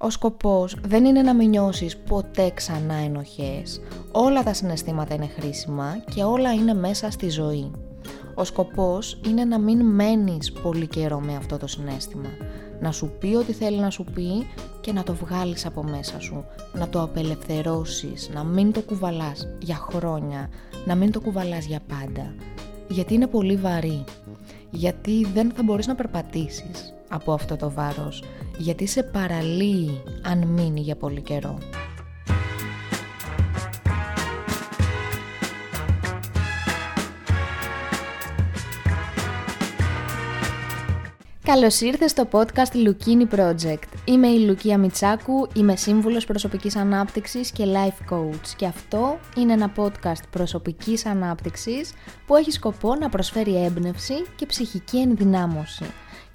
Ο σκοπός δεν είναι να μην νιώσεις ποτέ ξανά ενοχές. Όλα τα συναισθήματα είναι χρήσιμα και όλα είναι μέσα στη ζωή. Ο σκοπός είναι να μην μένεις πολύ καιρό με αυτό το συνέστημα. Να σου πει ό,τι θέλει να σου πει και να το βγάλεις από μέσα σου. Να το απελευθερώσεις, να μην το κουβαλάς για χρόνια, να μην το κουβαλάς για πάντα. Γιατί είναι πολύ βαρύ. Γιατί δεν θα μπορείς να περπατήσεις από αυτό το βάρος. Γιατί σε παραλύει αν μείνει για πολύ καιρό. Καλώς ήρθες στο podcast Lukini Project. Είμαι η Λουκία Μιτσάκου, είμαι σύμβουλος προσωπικής ανάπτυξης και life coach και αυτό είναι ένα podcast προσωπικής ανάπτυξης που έχει σκοπό να προσφέρει έμπνευση και ψυχική ενδυνάμωση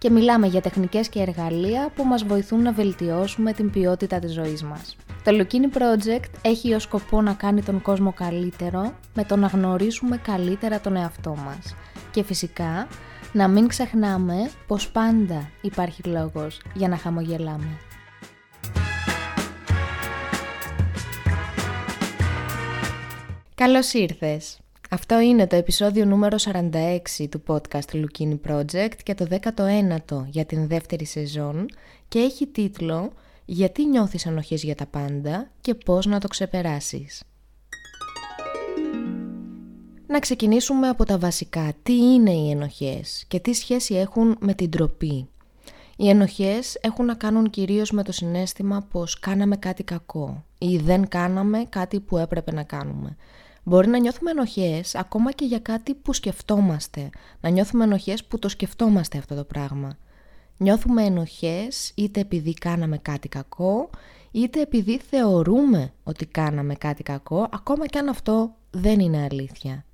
και μιλάμε για τεχνικές και εργαλεία που μας βοηθούν να βελτιώσουμε την ποιότητα της ζωής μας. Το Lukini Project έχει ως σκοπό να κάνει τον κόσμο καλύτερο με το να γνωρίσουμε καλύτερα τον εαυτό μας και φυσικά να μην ξεχνάμε πως πάντα υπάρχει λόγος για να χαμογελάμε. Καλώς ήρθες! Αυτό είναι το επεισόδιο νούμερο 46 του podcast Lukini Project και το 19ο για την δεύτερη σεζόν και έχει τίτλο «Γιατί νιώθεις ενοχές για τα πάντα και πώς να το ξεπεράσεις». Να ξεκινήσουμε από τα βασικά. Τι είναι οι ενοχές και τι σχέση έχουν με την τροπή. Οι ενοχές έχουν να κάνουν κυρίως με το συνέστημα πως κάναμε κάτι κακό ή δεν κάναμε κάτι που έπρεπε να κάνουμε. Μπορεί να νιώθουμε ενοχές ακόμα και για κάτι που σκεφτόμαστε. Να νιώθουμε ενοχές που το σκεφτόμαστε αυτό το πράγμα. Νιώθουμε ενοχές είτε επειδή κάναμε κάτι κακό, είτε επειδή θεωρούμε ότι κάναμε κάτι κακό, ακόμα και αν αυτό δεν είναι αλήθεια.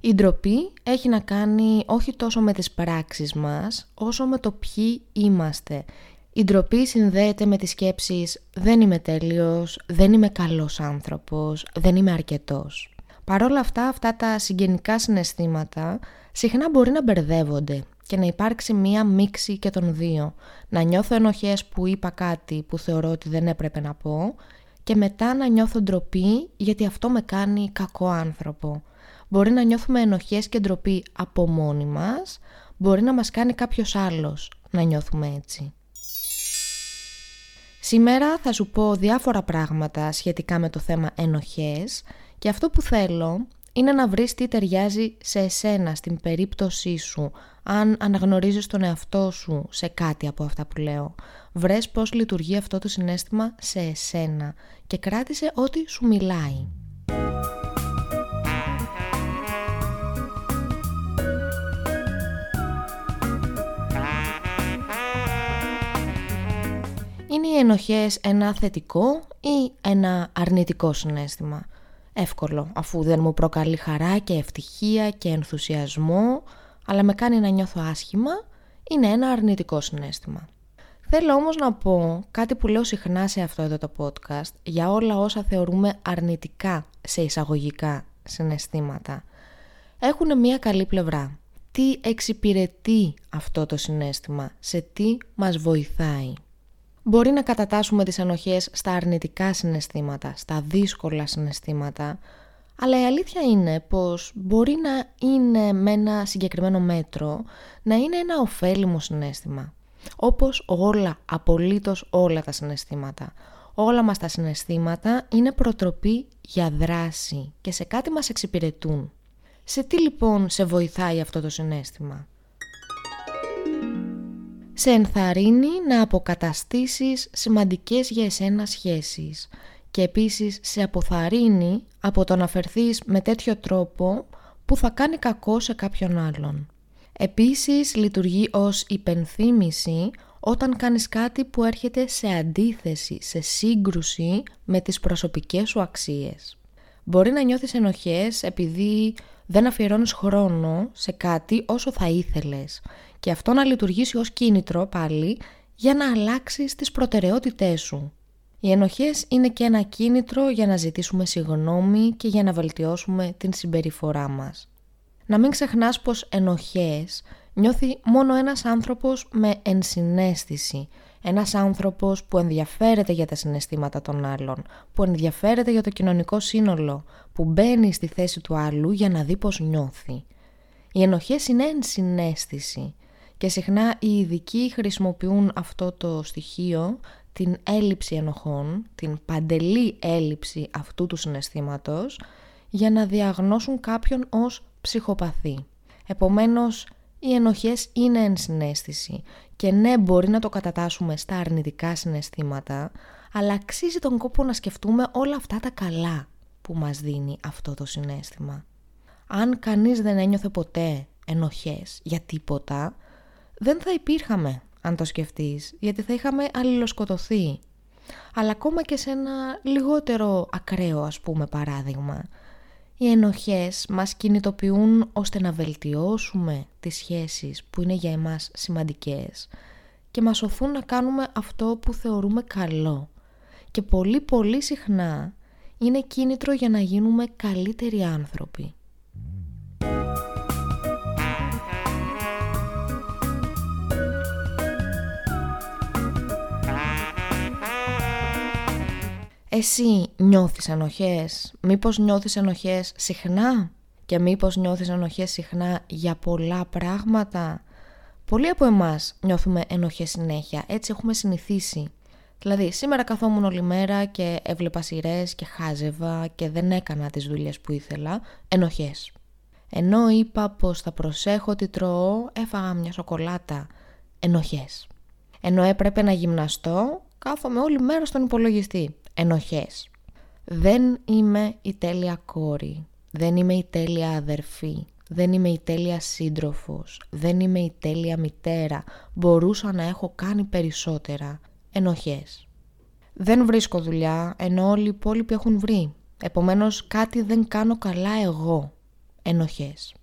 Η ντροπή έχει να κάνει όχι τόσο με τις πράξεις μας, όσο με το ποιοι είμαστε. Η ντροπή συνδέεται με τις σκέψεις «δεν είμαι τέλειος», «δεν είμαι καλός άνθρωπος», «δεν είμαι αρκετός». Παρόλα αυτά, αυτά τα συγγενικά συναισθήματα συχνά μπορεί να μπερδεύονται και να υπάρξει μία μίξη και των δύο. Να νιώθω ενοχές που είπα κάτι που θεωρώ ότι δεν έπρεπε να πω και μετά να νιώθω ντροπή γιατί αυτό με κάνει κακό άνθρωπο. Μπορεί να νιώθουμε ενοχές και ντροπή από μόνοι μας, μπορεί να μας κάνει κάποιος άλλος να νιώθουμε έτσι. Σήμερα θα σου πω διάφορα πράγματα σχετικά με το θέμα ενοχές και αυτό που θέλω είναι να βρεις τι ταιριάζει σε εσένα, στην περίπτωσή σου, αν αναγνωρίζεις τον εαυτό σου σε κάτι από αυτά που λέω. Βρες πώς λειτουργεί αυτό το συνέστημα σε εσένα και κράτησε ό,τι σου μιλάει. Είναι οι ενοχές ένα θετικό ή ένα αρνητικό συνέστημα; Εύκολο αφού δεν μου προκαλεί χαρά και ευτυχία και ενθουσιασμό αλλά με κάνει να νιώθω άσχημα είναι ένα αρνητικό συνέστημα. Θέλω όμως να πω κάτι που λέω συχνά σε αυτό εδώ το podcast για όλα όσα θεωρούμε αρνητικά σε εισαγωγικά συναισθήματα. Έχουν μία καλή πλευρά. Τι εξυπηρετεί αυτό το συνέστημα, σε τι μας βοηθάει; Μπορεί να κατατάσσουμε τις ανοχές στα αρνητικά συναισθήματα, στα δύσκολα συναισθήματα, αλλά η αλήθεια είναι πως μπορεί να είναι με ένα συγκεκριμένο μέτρο να είναι ένα ωφέλιμο συνέστημα. Όπως όλα, απολύτως όλα τα συναισθήματα. Όλα μας τα συναισθήματα είναι προτροπή για δράση και σε κάτι μας εξυπηρετούν. Σε τι λοιπόν σε βοηθάει αυτό το συνέστημα; Σε ενθαρρύνει να αποκαταστήσεις σημαντικές για εσένα σχέσεις και επίσης σε αποθαρρύνει από το να φερθείς με τέτοιο τρόπο που θα κάνει κακό σε κάποιον άλλον. Επίσης λειτουργεί ως υπενθύμηση όταν κάνεις κάτι που έρχεται σε αντίθεση, σε σύγκρουση με τις προσωπικές σου αξίες. Μπορεί να νιώθεις ενοχές επειδή δεν αφιερώνεις χρόνο σε κάτι όσο θα ήθελες και αυτό να λειτουργήσει ως κίνητρο πάλι για να αλλάξεις τις προτεραιότητές σου. Οι ενοχές είναι και ένα κίνητρο για να ζητήσουμε συγγνώμη και για να βελτιώσουμε την συμπεριφορά μας. Να μην ξεχνάς πως ενοχές νιώθει μόνο ένας άνθρωπος με ενσυναίσθηση, Ένας άνθρωπος που ενδιαφέρεται για τα συναισθήματα των άλλων, που ενδιαφέρεται για το κοινωνικό σύνολο, που μπαίνει στη θέση του άλλου για να δει πώς νιώθει. Οι ενοχές είναι ενσυναίσθηση και συχνά οι ειδικοί χρησιμοποιούν αυτό το στοιχείο, την έλλειψη ενοχών, την παντελή έλλειψη αυτού του συναισθήματος, για να διαγνώσουν κάποιον ως ψυχοπαθή. Επομένως, οι ενοχές είναι ενσυναίσθηση και ναι μπορεί να το κατατάσσουμε στα αρνητικά συναισθήματα, αλλά αξίζει τον κόπο να σκεφτούμε όλα αυτά τα καλά που μας δίνει αυτό το συνέστημα. Αν κανείς δεν ένιωθε ποτέ ενοχές για τίποτα, δεν θα υπήρχαμε αν το σκεφτείς, γιατί θα είχαμε αλληλοσκοτωθεί. Αλλά ακόμα και σε ένα λιγότερο ακραίο ας πούμε παράδειγμα, οι ενοχές μας κινητοποιούν ώστε να βελτιώσουμε τις σχέσεις που είναι για εμάς σημαντικές και μας οθούν να κάνουμε αυτό που θεωρούμε καλό. Και πολύ πολύ συχνά είναι κίνητρο για να γίνουμε καλύτεροι άνθρωποι. Εσύ νιώθεις ενοχές, μήπως νιώθεις ενοχές συχνά; Και μήπως νιώθεις ενοχές συχνά για πολλά πράγματα; Πολλοί από εμάς νιώθουμε ενοχές συνέχεια, έτσι έχουμε συνηθίσει. Δηλαδή σήμερα καθόμουν όλη μέρα και έβλεπα σειρές και χάζευα και δεν έκανα τις δουλειές που ήθελα, ενοχές. Ενώ είπα πως θα προσέχω τι τρώω, έφαγα μια σοκολάτα, ενοχές. Ενώ έπρεπε να γυμναστώ, κάθομαι όλη μέρα στον υπολογιστή, ενοχές. Δεν είμαι η τέλεια κόρη, δεν είμαι η τέλεια αδερφή, δεν είμαι η τέλεια σύντροφος, δεν είμαι η τέλεια μητέρα, μπορούσα να έχω κάνει περισσότερα. Ενοχές. Δεν βρίσκω δουλειά, ενώ όλοι οι υπόλοιποι έχουν βρει. Επομένως κάτι δεν κάνω καλά εγώ. Ενοχές.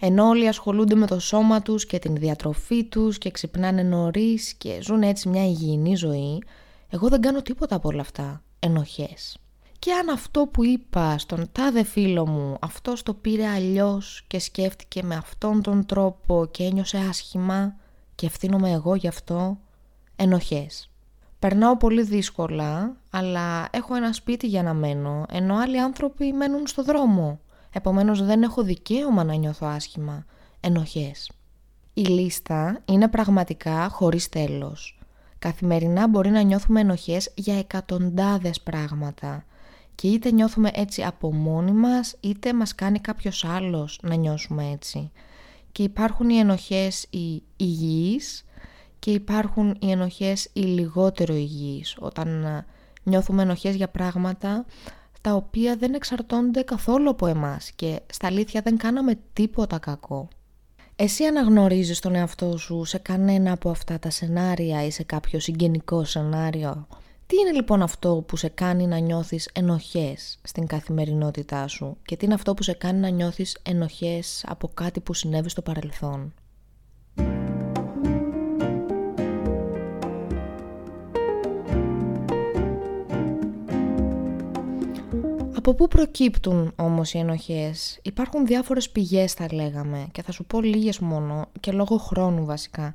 Ενώ όλοι ασχολούνται με το σώμα τους και την διατροφή τους και ξυπνάνε νωρίς και ζουν έτσι μια υγιεινή ζωή, εγώ δεν κάνω τίποτα από όλα αυτά ενοχές. Και αν αυτό που είπα στον τάδε φίλο μου, αυτός το πήρε αλλιώς και σκέφτηκε με αυτόν τον τρόπο και ένιωσε άσχημα και ευθύνομαι εγώ γι' αυτό, ενοχές. Περνάω πολύ δύσκολα, αλλά έχω ένα σπίτι για να μένω, ενώ άλλοι άνθρωποι μένουν στο δρόμο. Επομένως δεν έχω δικαίωμα να νιώθω άσχημα. Ενοχές. Η λίστα είναι πραγματικά χωρίς τέλος. Καθημερινά μπορεί να νιώθουμε ενοχές για εκατοντάδες πράγματα και είτε νιώθουμε έτσι από μόνοι μας είτε μας κάνει κάποιος άλλος να νιώσουμε έτσι. Και υπάρχουν οι ενοχές οι υγιείς και υπάρχουν οι ενοχές οι λιγότερο υγιείς όταν ε, νιώθουμε ενοχές για πράγματα τα οποία δεν εξαρτώνται καθόλου από εμάς και στα αλήθεια δεν κάναμε τίποτα κακό. Εσύ αναγνωρίζεις τον εαυτό σου σε κανένα από αυτά τα σενάρια ή σε κάποιο συγγενικό σενάριο; Τι είναι λοιπόν αυτό που σε κάνει να νιώθεις ενοχές στην καθημερινότητά σου και τι είναι αυτό που σε κάνει να νιώθεις ενοχές από κάτι που συνέβη στο παρελθόν; Από πού προκύπτουν όμως οι ενοχές; Υπάρχουν διάφορες πηγές θα λέγαμε και θα σου πω λίγες μόνο και λόγω χρόνου βασικά.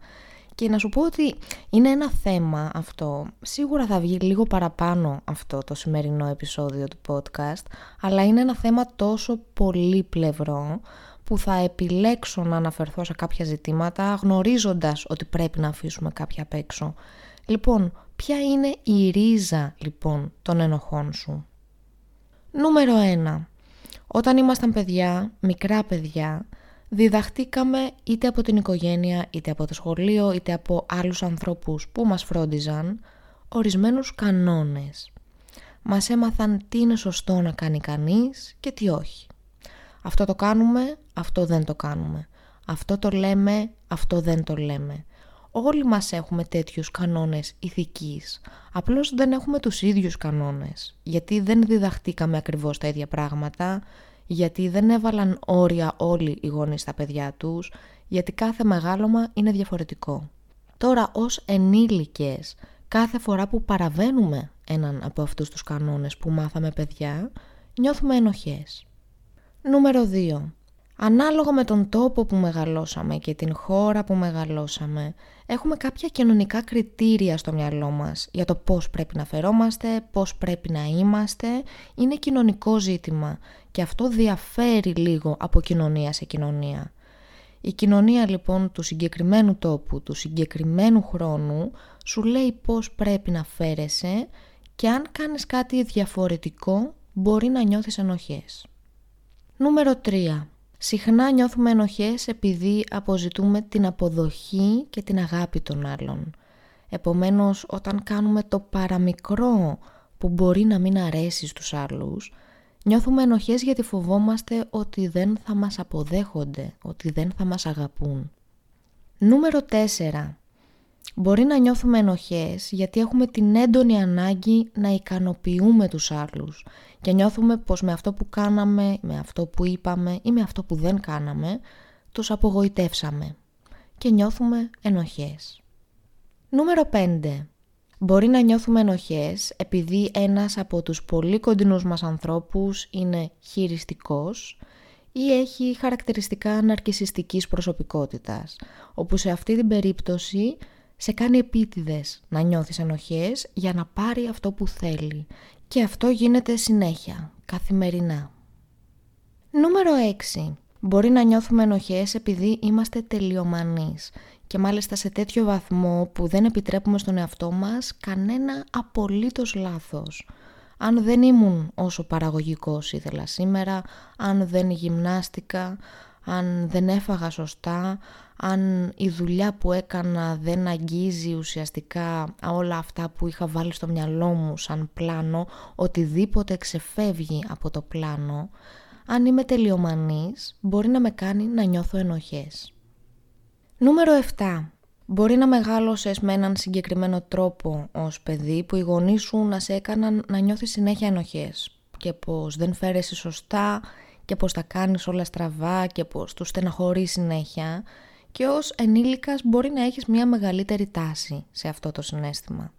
Και να σου πω ότι είναι ένα θέμα αυτό. Σίγουρα θα βγει λίγο παραπάνω αυτό το σημερινό επεισόδιο του podcast, αλλά είναι ένα θέμα τόσο πολύ πλευρό που θα επιλέξω να αναφερθώ σε κάποια ζητήματα γνωρίζοντας ότι πρέπει να αφήσουμε κάποια απ' έξω. Λοιπόν, ποια είναι η ρίζα λοιπόν των ενοχών σου; Νούμερο 1. Όταν ήμασταν παιδιά, μικρά παιδιά, διδαχτήκαμε είτε από την οικογένεια, είτε από το σχολείο, είτε από άλλους ανθρώπους που μας φρόντιζαν, ορισμένους κανόνες. Μας έμαθαν τι είναι σωστό να κάνει κανείς και τι όχι. Αυτό το κάνουμε, αυτό δεν το κάνουμε. Αυτό το λέμε, αυτό δεν το λέμε. Όλοι μας έχουμε τέτοιους κανόνες ηθικής. Απλώς δεν έχουμε τους ίδιους κανόνες. Γιατί δεν διδαχτήκαμε ακριβώς τα ίδια πράγματα, γιατί δεν έβαλαν όρια όλοι οι γονείς στα παιδιά τους, γιατί κάθε μεγάλωμα είναι διαφορετικό. Τώρα ως ενήλικες, κάθε φορά που παραβαίνουμε έναν από αυτούς τους κανόνες που μάθαμε παιδιά, νιώθουμε ενοχές. Νούμερο 2. Ανάλογα με τον τόπο που μεγαλώσαμε και την χώρα που μεγαλώσαμε, έχουμε κάποια κοινωνικά κριτήρια στο μυαλό μας για το πώς πρέπει να φερόμαστε, πώς πρέπει να είμαστε. Είναι κοινωνικό ζήτημα και αυτό διαφέρει λίγο από κοινωνία σε κοινωνία. Η κοινωνία λοιπόν του συγκεκριμένου τόπου, του συγκεκριμένου χρόνου, σου λέει πώς πρέπει να φέρεσαι και αν κάνεις κάτι διαφορετικό μπορεί να νιώθεις ενοχές. Νούμερο 3. Συχνά νιώθουμε ενοχές επειδή αποζητούμε την αποδοχή και την αγάπη των άλλων. Επομένως, όταν κάνουμε το παραμικρό που μπορεί να μην αρέσει στους άλλους, νιώθουμε ενοχές γιατί φοβόμαστε ότι δεν θα μας αποδέχονται, ότι δεν θα μας αγαπούν. Νούμερο 4. Μπορεί να νιώθουμε ενοχές γιατί έχουμε την έντονη ανάγκη να ικανοποιούμε τους άλλους και νιώθουμε πως με αυτό που κάναμε, με αυτό που είπαμε ή με αυτό που δεν κάναμε, τους απογοητεύσαμε και νιώθουμε ενοχές. Νούμερο 5. Μπορεί να νιώθουμε ενοχές επειδή ένας από τους πολύ κοντινούς μας ανθρώπους είναι χειριστικός ή έχει χαρακτηριστικά ναρκισιστικής προσωπικότητας, όπου σε αυτή την περίπτωση σε κάνει επίτηδες να νιώθεις ενοχές για να πάρει αυτό που θέλει και αυτό γίνεται συνέχεια, καθημερινά. Νούμερο 6. Μπορεί να νιώθουμε ενοχές επειδή είμαστε τελειομανείς και μάλιστα σε τέτοιο βαθμό που δεν επιτρέπουμε στον εαυτό μας κανένα απολύτως λάθος. Αν δεν ήμουν όσο παραγωγικός ήθελα σήμερα, αν δεν γυμνάστηκα, αν δεν έφαγα σωστά, αν η δουλειά που έκανα δεν αγγίζει ουσιαστικά όλα αυτά που είχα βάλει στο μυαλό μου σαν πλάνο, οτιδήποτε ξεφεύγει από το πλάνο, αν είμαι τελειομανής μπορεί να με κάνει να νιώθω ενοχές. Νούμερο 7. Μπορεί να μεγάλωσες με έναν συγκεκριμένο τρόπο ως παιδί που οι γονείς σου να σε έκαναν να νιώθεις συνέχεια ενοχές και πως δεν φέρεσαι σωστά και πως τα κάνεις όλα στραβά και πως τους στεναχωρείς συνέχεια και ως ενήλικας μπορεί να έχεις μια μεγαλύτερη τάση σε αυτό το συνέστημα.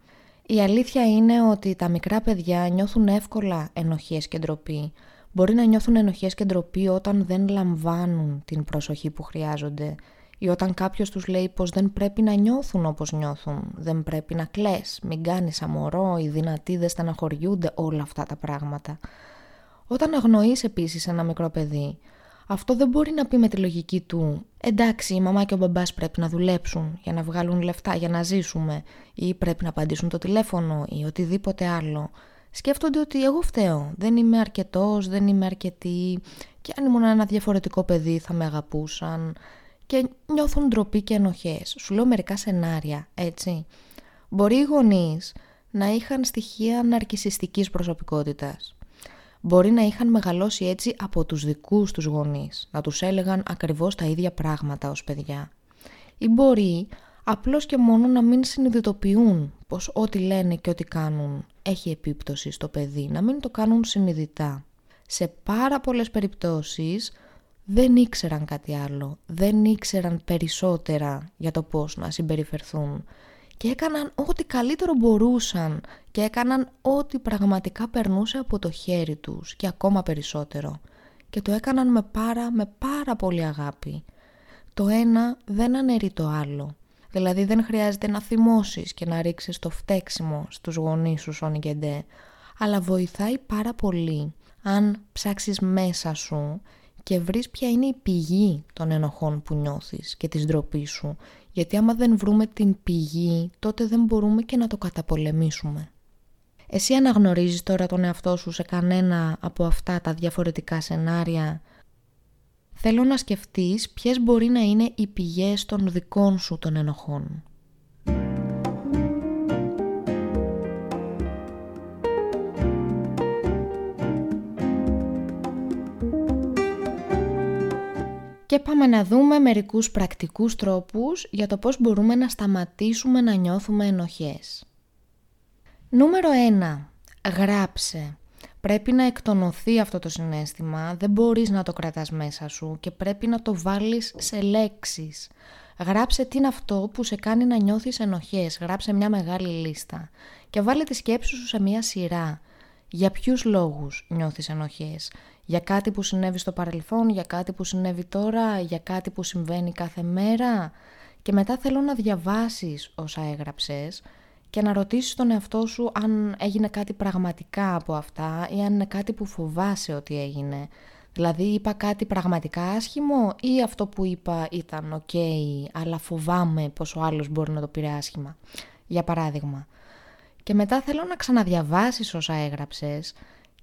Η αλήθεια είναι ότι τα μικρά παιδιά νιώθουν εύκολα ενοχές και ντροπή. Μπορεί να νιώθουν ενοχές και ντροπή όταν δεν λαμβάνουν την προσοχή που χρειάζονται ή όταν κάποιος τους λέει πως δεν πρέπει να νιώθουν όπως νιώθουν, δεν πρέπει να κλαις, μην κάνεις αμορό, οι δυνατοί δεν στεναχωριούνται, όλα αυτά τα πράγματα. Όταν αγνοείς επίσης ένα μικρό παιδί, αυτό δεν μπορεί να πει με τη λογική του «Εντάξει, η μαμά και ο μπαμπάς πρέπει να δουλέψουν για να βγάλουν λεφτά, για να ζήσουμε» ή «Πρέπει να απαντήσουν το τηλέφωνο» ή οτιδήποτε άλλο. Σκέφτονται ότι εγώ φταίω, δεν είμαι αρκετός, δεν είμαι αρκετή και αν ήμουν ένα διαφορετικό παιδί θα με αγαπούσαν και νιώθουν ντροπή και ενοχές. Σου λέω μερικά σενάρια, έτσι. Μπορεί οι γονείς να είχαν στοιχεία ναρκισιστικής προσωπικότητας μπορεί να είχαν μεγαλώσει έτσι από τους δικούς τους γονείς, να τους έλεγαν ακριβώς τα ίδια πράγματα ως παιδιά. Ή μπορεί απλώς και μόνο να μην συνειδητοποιούν πως ό,τι λένε και ό,τι κάνουν έχει επίπτωση στο παιδί, να μην το κάνουν συνειδητά. Σε πάρα πολλές περιπτώσεις δεν ήξεραν κάτι άλλο, δεν ήξεραν περισσότερα για το πώς να συμπεριφερθούν και έκαναν ό,τι καλύτερο μπορούσαν και έκαναν ό,τι πραγματικά περνούσε από το χέρι τους και ακόμα περισσότερο. Και το έκαναν με πάρα, με πάρα πολύ αγάπη. Το ένα δεν αναιρεί το άλλο. Δηλαδή δεν χρειάζεται να θυμώσεις και να ρίξεις το φταίξιμο στους γονείς σου Σόνι και Ντε, αλλά βοηθάει πάρα πολύ αν ψάξεις μέσα σου και βρεις ποια είναι η πηγή των ενοχών που νιώθεις και της ντροπής σου γιατί άμα δεν βρούμε την πηγή, τότε δεν μπορούμε και να το καταπολεμήσουμε. Εσύ αναγνωρίζεις τώρα τον εαυτό σου σε κανένα από αυτά τα διαφορετικά σενάρια; Θέλω να σκεφτείς ποιες μπορεί να είναι οι πηγές των δικών σου των ενοχών. Και πάμε να δούμε μερικούς πρακτικούς τρόπους για το πώς μπορούμε να σταματήσουμε να νιώθουμε ενοχές. Νούμερο 1. Γράψε. Πρέπει να εκτονωθεί αυτό το συνέστημα, δεν μπορείς να το κρατάς μέσα σου και πρέπει να το βάλεις σε λέξεις. Γράψε τι είναι αυτό που σε κάνει να νιώθεις ενοχές, γράψε μια μεγάλη λίστα και βάλε τη σκέψη σου σε μια σειρά Για ποιους λόγους νιώθεις ενοχές; Για κάτι που συνέβη στο παρελθόν, για κάτι που συνέβη τώρα, για κάτι που συμβαίνει κάθε μέρα. Και μετά θέλω να διαβάσεις όσα έγραψες και να ρωτήσεις τον εαυτό σου αν έγινε κάτι πραγματικά από αυτά ή αν είναι κάτι που φοβάσαι ότι έγινε. Δηλαδή είπα κάτι πραγματικά άσχημο ή αυτό που είπα ήταν οκ, αλλά φοβάμαι πως ο άλλος μπορεί να το πήρε άσχημα. Για παράδειγμα. Και μετά θέλω να ξαναδιαβάσεις όσα έγραψες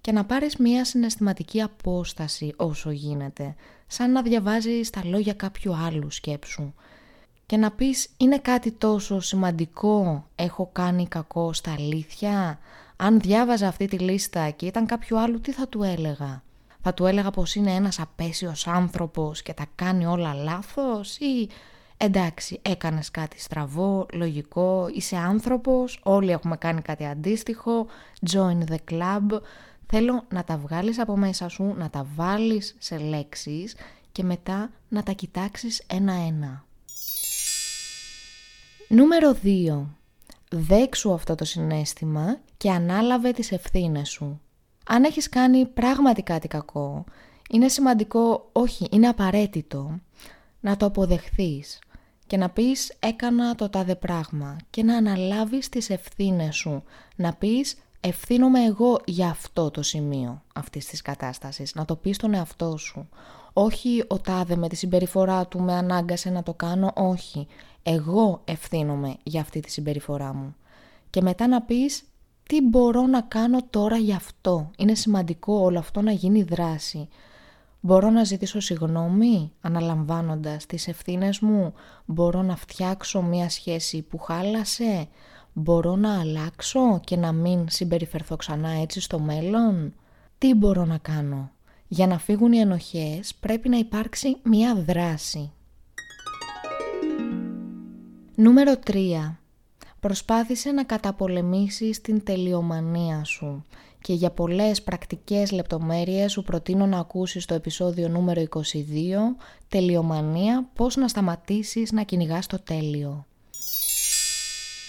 και να πάρεις μία συναισθηματική απόσταση όσο γίνεται, σαν να διαβάζεις τα λόγια κάποιου άλλου σκέψου. Και να πεις είναι κάτι τόσο σημαντικό, έχω κάνει κακό στα αλήθεια, αν διάβαζα αυτή τη λίστα και ήταν κάποιο άλλο τι θα του έλεγα; Θα του έλεγα πως είναι ένας απέσιος άνθρωπος και τα κάνει όλα λάθος ή εντάξει έκανες κάτι στραβό, λογικό, είσαι άνθρωπος, όλοι έχουμε κάνει κάτι αντίστοιχο, join the club. Θέλω να τα βγάλεις από μέσα σου, να τα βάλεις σε λέξεις και μετά να τα κοιτάξεις ένα-ένα. Νούμερο 2. Δέξου αυτό το συνέστημα και ανάλαβε τις ευθύνες σου αν έχεις κάνει πράγματι κάτι κακό, είναι σημαντικό, όχι, είναι απαραίτητο να το αποδεχθείς και να πεις έκανα το τάδε πράγμα και να αναλάβεις τις ευθύνες σου, να πεις ευθύνομαι εγώ για αυτό το σημείο αυτής της κατάστασης, να το πεις στον εαυτό σου. Όχι ο τάδε με τη συμπεριφορά του με ανάγκασε να το κάνω, όχι. Εγώ ευθύνομαι για αυτή τη συμπεριφορά μου. Και μετά να πεις τι μπορώ να κάνω τώρα γι' αυτό; Είναι σημαντικό όλο αυτό να γίνει δράση. Μπορώ να ζητήσω συγγνώμη αναλαμβάνοντας τις ευθύνες μου; Μπορώ να φτιάξω μια σχέση που χάλασε; Μπορώ να αλλάξω και να μην συμπεριφερθώ ξανά έτσι στο μέλλον; Τι μπορώ να κάνω; Για να φύγουν οι ενοχές πρέπει να υπάρξει μια δράση. Νούμερο 3 προσπάθησε να καταπολεμήσεις την τελειομανία σου και για πολλές πρακτικές λεπτομέρειες σου προτείνω να ακούσεις το επεισόδιο νούμερο 22 «Τελειομανία, πώς να σταματήσεις να κυνηγάς το τέλειο».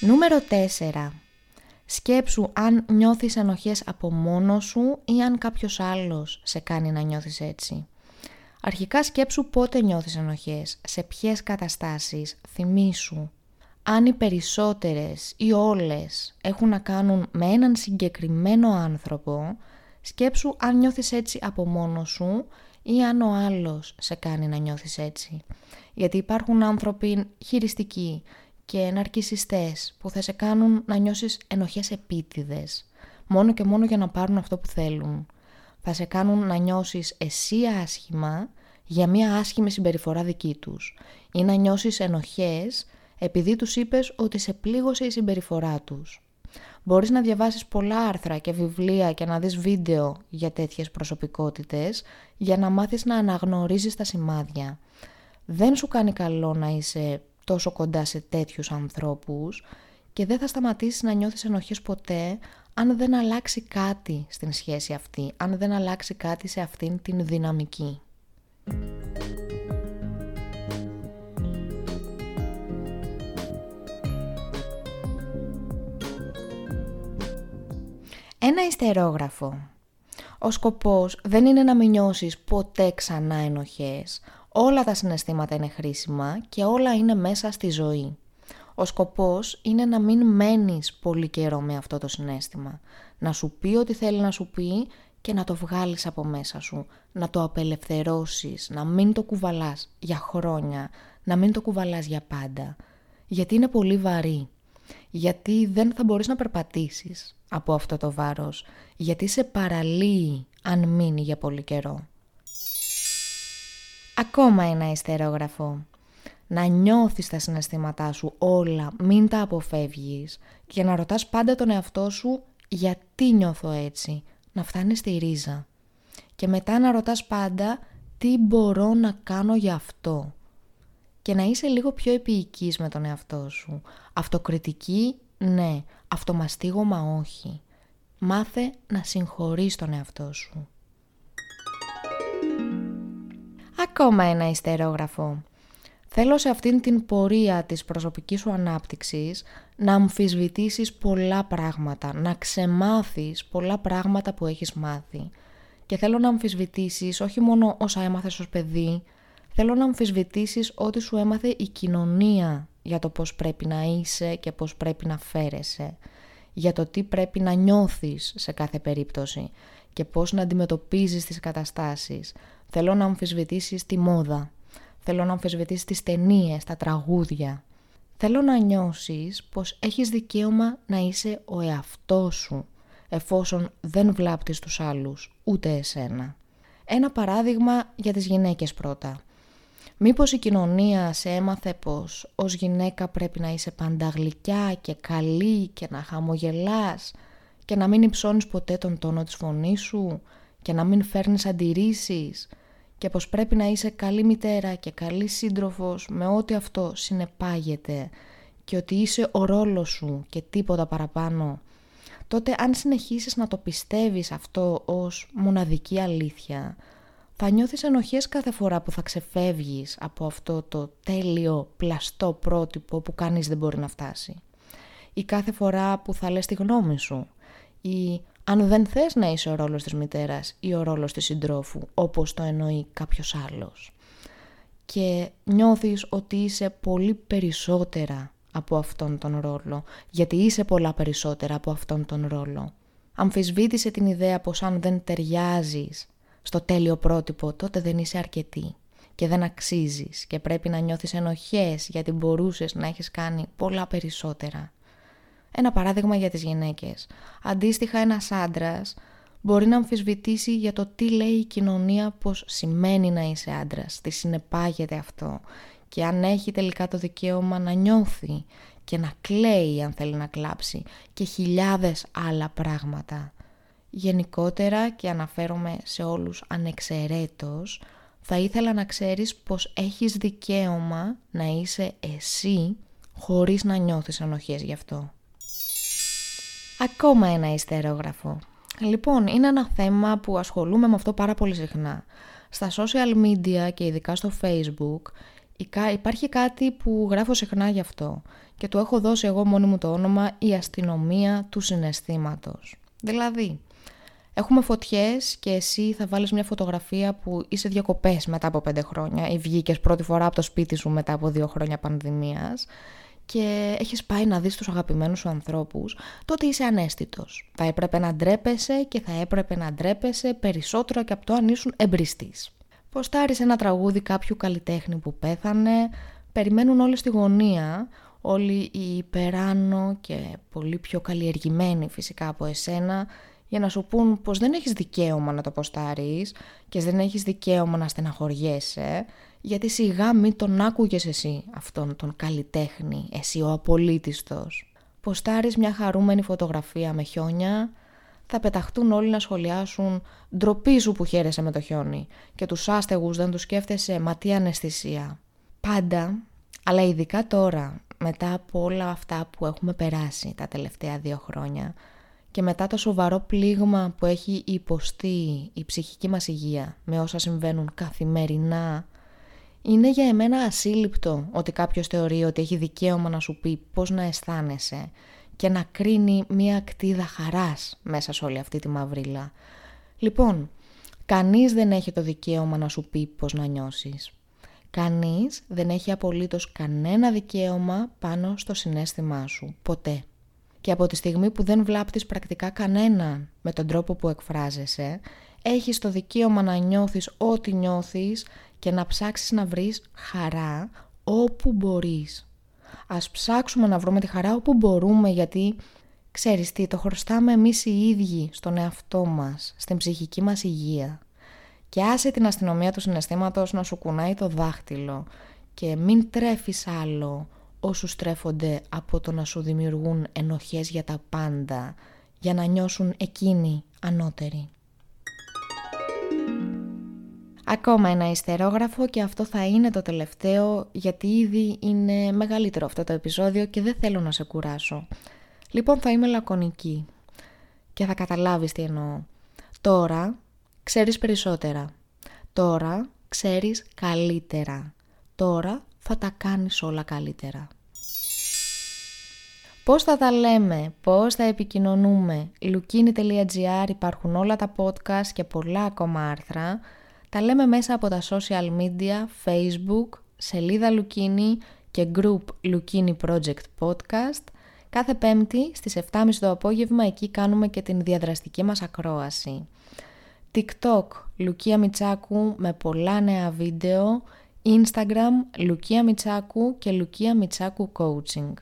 Νούμερο 4. Σκέψου αν νιώθεις ενοχές από μόνος σου ή αν κάποιος άλλος σε κάνει να νιώθεις έτσι. Αρχικά σκέψου πότε νιώθεις ενοχές, σε ποιες καταστάσεις, θυμήσου αν οι περισσότερες ή όλες έχουν να κάνουν με έναν συγκεκριμένο άνθρωπο, σκέψου αν νιώθεις έτσι από μόνος σου ή αν ο άλλος σε κάνει να νιώθεις έτσι. Γιατί υπάρχουν άνθρωποι χειριστικοί και ναρκισιστές που θα σε κάνουν να νιώσεις ενοχές επίτηδες, μόνο και μόνο για να πάρουν αυτό που θέλουν. Θα σε κάνουν να νιώσεις εσύ άσχημα για μια άσχημη συμπεριφορά δική τους ή να νιώσεις ενοχές επειδή τους είπες ότι σε πλήγωσε η συμπεριφορά τους. Μπορείς να διαβάσεις πολλά άρθρα και βιβλία και να δεις βίντεο για τέτοιες προσωπικότητες για να μάθεις να αναγνωρίζεις τα σημάδια. Δεν σου κάνει καλό να είσαι τόσο κοντά σε τέτοιους ανθρώπους και δεν θα σταματήσεις να νιώθεις ενοχές ποτέ αν δεν αλλάξει κάτι στην σχέση αυτή, αν δεν αλλάξει κάτι σε αυτήν την δυναμική. Ένα ιστερόγραφο. Ο σκοπός δεν είναι να μην νιώσεις ποτέ ξανά ενοχές. Όλα τα συναισθήματα είναι χρήσιμα και όλα είναι μέσα στη ζωή. Ο σκοπός είναι να μην μένεις πολύ καιρό με αυτό το συνέστημα. Να σου πει ό,τι θέλει να σου πει και να το βγάλεις από μέσα σου. Να το απελευθερώσεις, να μην το κουβαλάς για χρόνια, να μην το κουβαλάς για πάντα. Γιατί είναι πολύ βαρύ γιατί δεν θα μπορείς να περπατήσεις από αυτό το βάρος, γιατί σε παραλύει αν μείνει για πολύ καιρό. Ακόμα ένα ιστερόγραφο. Να νιώθεις τα συναισθήματά σου όλα, μην τα αποφεύγεις και να ρωτάς πάντα τον εαυτό σου γιατί νιώθω έτσι, να φτάνεις στη ρίζα. Και μετά να ρωτάς πάντα τι μπορώ να κάνω για αυτό και να είσαι λίγο πιο επίοικης με τον εαυτό σου. Αυτοκριτική, ναι. Αυτομαστίγωμα, όχι. Μάθε να συγχωρείς τον εαυτό σου. Ακόμα ένα ιστερόγραφο. Θέλω σε αυτήν την πορεία της προσωπικής σου ανάπτυξης να αμφισβητήσεις πολλά πράγματα, να ξεμάθεις πολλά πράγματα που έχεις μάθει. Και θέλω να αμφισβητήσεις όχι μόνο όσα έμαθες ως παιδί, θέλω να αμφισβητήσεις ό,τι σου έμαθε η κοινωνία για το πώς πρέπει να είσαι και πώς πρέπει να φέρεσαι, για το τι πρέπει να νιώθεις σε κάθε περίπτωση και πώς να αντιμετωπίζεις τις καταστάσεις. Θέλω να αμφισβητήσεις τη μόδα, θέλω να αμφισβητήσεις τις ταινίες, τα τραγούδια. Θέλω να νιώσεις πως έχεις δικαίωμα να είσαι ο εαυτός σου, εφόσον δεν βλάπτεις τους άλλους, ούτε εσένα. Ένα παράδειγμα για τις γυναίκες πρώτα. Μήπως η κοινωνία σε έμαθε πως ως γυναίκα πρέπει να είσαι πάντα γλυκιά και καλή και να χαμογελάς και να μην υψώνεις ποτέ τον τόνο της φωνής σου και να μην φέρνεις αντιρρήσεις και πως πρέπει να είσαι καλή μητέρα και καλή σύντροφος με ό,τι αυτό συνεπάγεται και ότι είσαι ο ρόλος σου και τίποτα παραπάνω τότε αν συνεχίσεις να το πιστεύεις αυτό ως μοναδική αλήθεια, θα νιώθεις ενοχές κάθε φορά που θα ξεφεύγεις από αυτό το τέλειο πλαστό πρότυπο που κανείς δεν μπορεί να φτάσει. Ή κάθε φορά που θα λες τη γνώμη σου. Ή αν δεν θες να είσαι ο ρόλος της μητέρας ή ο ρόλος της συντρόφου, όπως το εννοεί κάποιος άλλος. Και νιώθεις ότι είσαι πολύ περισσότερα από αυτόν τον ρόλο, γιατί είσαι πολλά περισσότερα από αυτόν τον ρόλο. Αμφισβήτησε την ιδέα πως αν δεν ταιριάζεις στο τέλειο πρότυπο, τότε δεν είσαι αρκετή και δεν αξίζεις και πρέπει να νιώθεις ενοχές γιατί μπορούσες να έχεις κάνει πολλά περισσότερα. Ένα παράδειγμα για τις γυναίκες. Αντίστοιχα ένας άντρας μπορεί να αμφισβητήσει για το τι λέει η κοινωνία πως σημαίνει να είσαι άντρας, τι συνεπάγεται αυτό και αν έχει τελικά το δικαίωμα να νιώθει και να κλαίει αν θέλει να κλάψει και χιλιάδες άλλα πράγματα. Γενικότερα και αναφέρομαι σε όλους ανεξαιρέτως, θα ήθελα να ξέρεις πως έχεις δικαίωμα να είσαι εσύ χωρίς να νιώθεις ανοχές γι' αυτό. Ακόμα ένα ιστερόγραφο. Λοιπόν, είναι ένα θέμα που ασχολούμαι με αυτό πάρα πολύ συχνά. Στα social media και ειδικά στο facebook Υπάρχει κάτι που γράφω συχνά γι' αυτό και του έχω δώσει εγώ μόνη μου το όνομα «Η αστυνομία του συναισθήματος». Δηλαδή, έχουμε φωτιές και εσύ θα βάλεις μια φωτογραφία που είσαι διακοπές μετά από πέντε χρόνια ή βγήκες πρώτη φορά από το σπίτι σου μετά από δύο χρόνια πανδημίας και έχεις πάει να δεις τους αγαπημένους σου ανθρώπους, τότε είσαι ανέστητος. Θα έπρεπε να ντρέπεσαι και θα έπρεπε να ντρέπεσαι περισσότερο και από το αν ήσουν εμπριστής. Ποστάρισε ένα τραγούδι κάποιου καλλιτέχνη που πέθανε, περιμένουν όλοι στη γωνία, όλοι οι υπεράνω και πολύ πιο καλλιεργημένοι φυσικά από εσένα, για να σου πούν πως δεν έχεις δικαίωμα να το ποστάρεις και δεν έχεις δικαίωμα να στεναχωριέσαι, γιατί σιγά μην τον άκουγες εσύ αυτόν τον καλλιτέχνη, εσύ ο απολύτιστος. Ποστάρεις μια χαρούμενη φωτογραφία με χιόνια, θα πεταχτούν όλοι να σχολιάσουν «Ντροπή σου που χαίρεσαι με το χιόνι» και τους άστεγους δεν τους σκέφτεσαι «Μα τι αναισθησία». Πάντα, αλλά ειδικά τώρα, μετά από όλα αυτά που έχουμε περάσει τα τελευταία δύο χρόνια και μετά το σοβαρό πλήγμα που έχει υποστεί η ψυχική μας υγεία με όσα συμβαίνουν καθημερινά, είναι για εμένα ασύλληπτο ότι κάποιος θεωρεί ότι έχει δικαίωμα να σου πει πώς να αισθάνεσαι και να κρίνει μία κτίδα χαράς μέσα σε όλη αυτή τη μαυρίλα. Λοιπόν, κανείς δεν έχει το δικαίωμα να σου πει πώς να νιώσεις. Κανείς δεν έχει απολύτως κανένα δικαίωμα πάνω στο συνέστημά σου, ποτέ. Και από τη στιγμή που δεν βλάπτεις πρακτικά κανέναν με τον τρόπο που εκφράζεσαι, έχεις το δικαίωμα να νιώθεις ό,τι νιώθεις και να ψάξεις να βρεις χαρά όπου μπορείς. Ας ψάξουμε να βρούμε τη χαρά όπου μπορούμε γιατί ξέρεις τι, το χρωστάμε εμείς οι ίδιοι στον εαυτό μας, στην ψυχική μας υγεία. Και άσε την αστυνομία του συναισθήματος να σου κουνάει το δάχτυλο και μην τρέφεις άλλο όσους τρέφονται από το να σου δημιουργούν ενοχές για τα πάντα, για να νιώσουν εκείνοι ανώτεροι. Ακόμα ένα ιστερόγραφο και αυτό θα είναι το τελευταίο γιατί ήδη είναι μεγαλύτερο αυτό το επεισόδιο και δεν θέλω να σε κουράσω. Λοιπόν θα είμαι λακωνική και θα καταλάβεις τι εννοώ. Τώρα ξέρεις περισσότερα. Τώρα ξέρεις καλύτερα. Τώρα θα τα κάνεις όλα καλύτερα. Πώς θα τα λέμε, πώς θα επικοινωνούμε. Lukini.gr υπάρχουν όλα τα podcast και πολλά ακόμα άρθρα. Τα λέμε μέσα από τα social media, facebook, σελίδα Lukini και group Lukini Project Podcast. Κάθε πέμπτη στις 7.30 το απόγευμα εκεί κάνουμε και την διαδραστική μας ακρόαση. TikTok Λουκία Μιτσάκου με πολλά νέα βίντεο, Instagram Λουκία Μιτσάκου και Λουκία Μιτσάκου Coaching.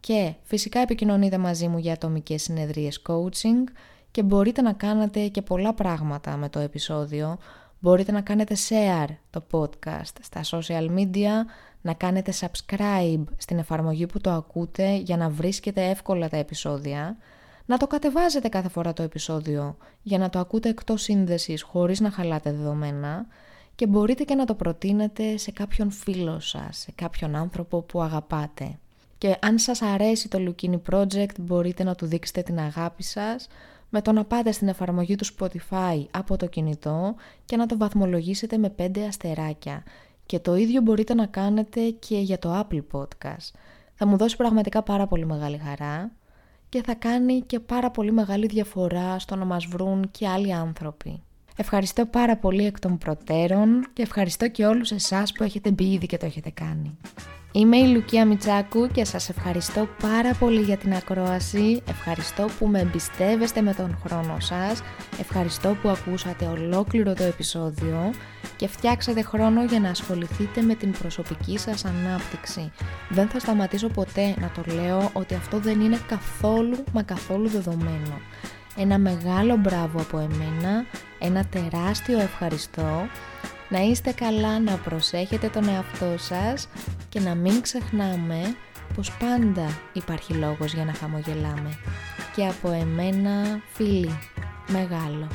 Και φυσικά επικοινωνείτε μαζί μου για ατομικές συνεδρίες coaching και μπορείτε να κάνετε και πολλά πράγματα με το επεισόδιο. Μπορείτε να κάνετε share το podcast στα social media, να κάνετε subscribe στην εφαρμογή που το ακούτε για να βρίσκετε εύκολα τα επεισόδια, να το κατεβάζετε κάθε φορά το επεισόδιο για να το ακούτε εκτός σύνδεσης χωρίς να χαλάτε δεδομένα και μπορείτε και να το προτείνετε σε κάποιον φίλο σας, σε κάποιον άνθρωπο που αγαπάτε. Και αν σας αρέσει το Lukini Project μπορείτε να του δείξετε την αγάπη σας με το να πάτε στην εφαρμογή του Spotify από το κινητό και να το βαθμολογήσετε με 5 αστεράκια. Και το ίδιο μπορείτε να κάνετε και για το Apple Podcast. Θα μου δώσει πραγματικά πάρα πολύ μεγάλη χαρά και θα κάνει και πάρα πολύ μεγάλη διαφορά στο να μας βρουν και άλλοι άνθρωποι. Ευχαριστώ πάρα πολύ εκ των προτέρων και ευχαριστώ και όλους εσάς που έχετε μπει ήδη και το έχετε κάνει. Είμαι η Λουκία Μιτσάκου και σας ευχαριστώ πάρα πολύ για την ακρόαση, ευχαριστώ που με εμπιστεύεστε με τον χρόνο σας, ευχαριστώ που ακούσατε ολόκληρο το επεισόδιο και φτιάξατε χρόνο για να ασχοληθείτε με την προσωπική σας ανάπτυξη. Δεν θα σταματήσω ποτέ να το λέω ότι αυτό δεν είναι καθόλου μα καθόλου δεδομένο. Ένα μεγάλο μπράβο από εμένα, ένα τεράστιο ευχαριστώ να είστε καλά, να προσέχετε τον εαυτό σας και να μην ξεχνάμε πως πάντα υπάρχει λόγος για να χαμογελάμε. Και από εμένα φίλοι, μεγάλο.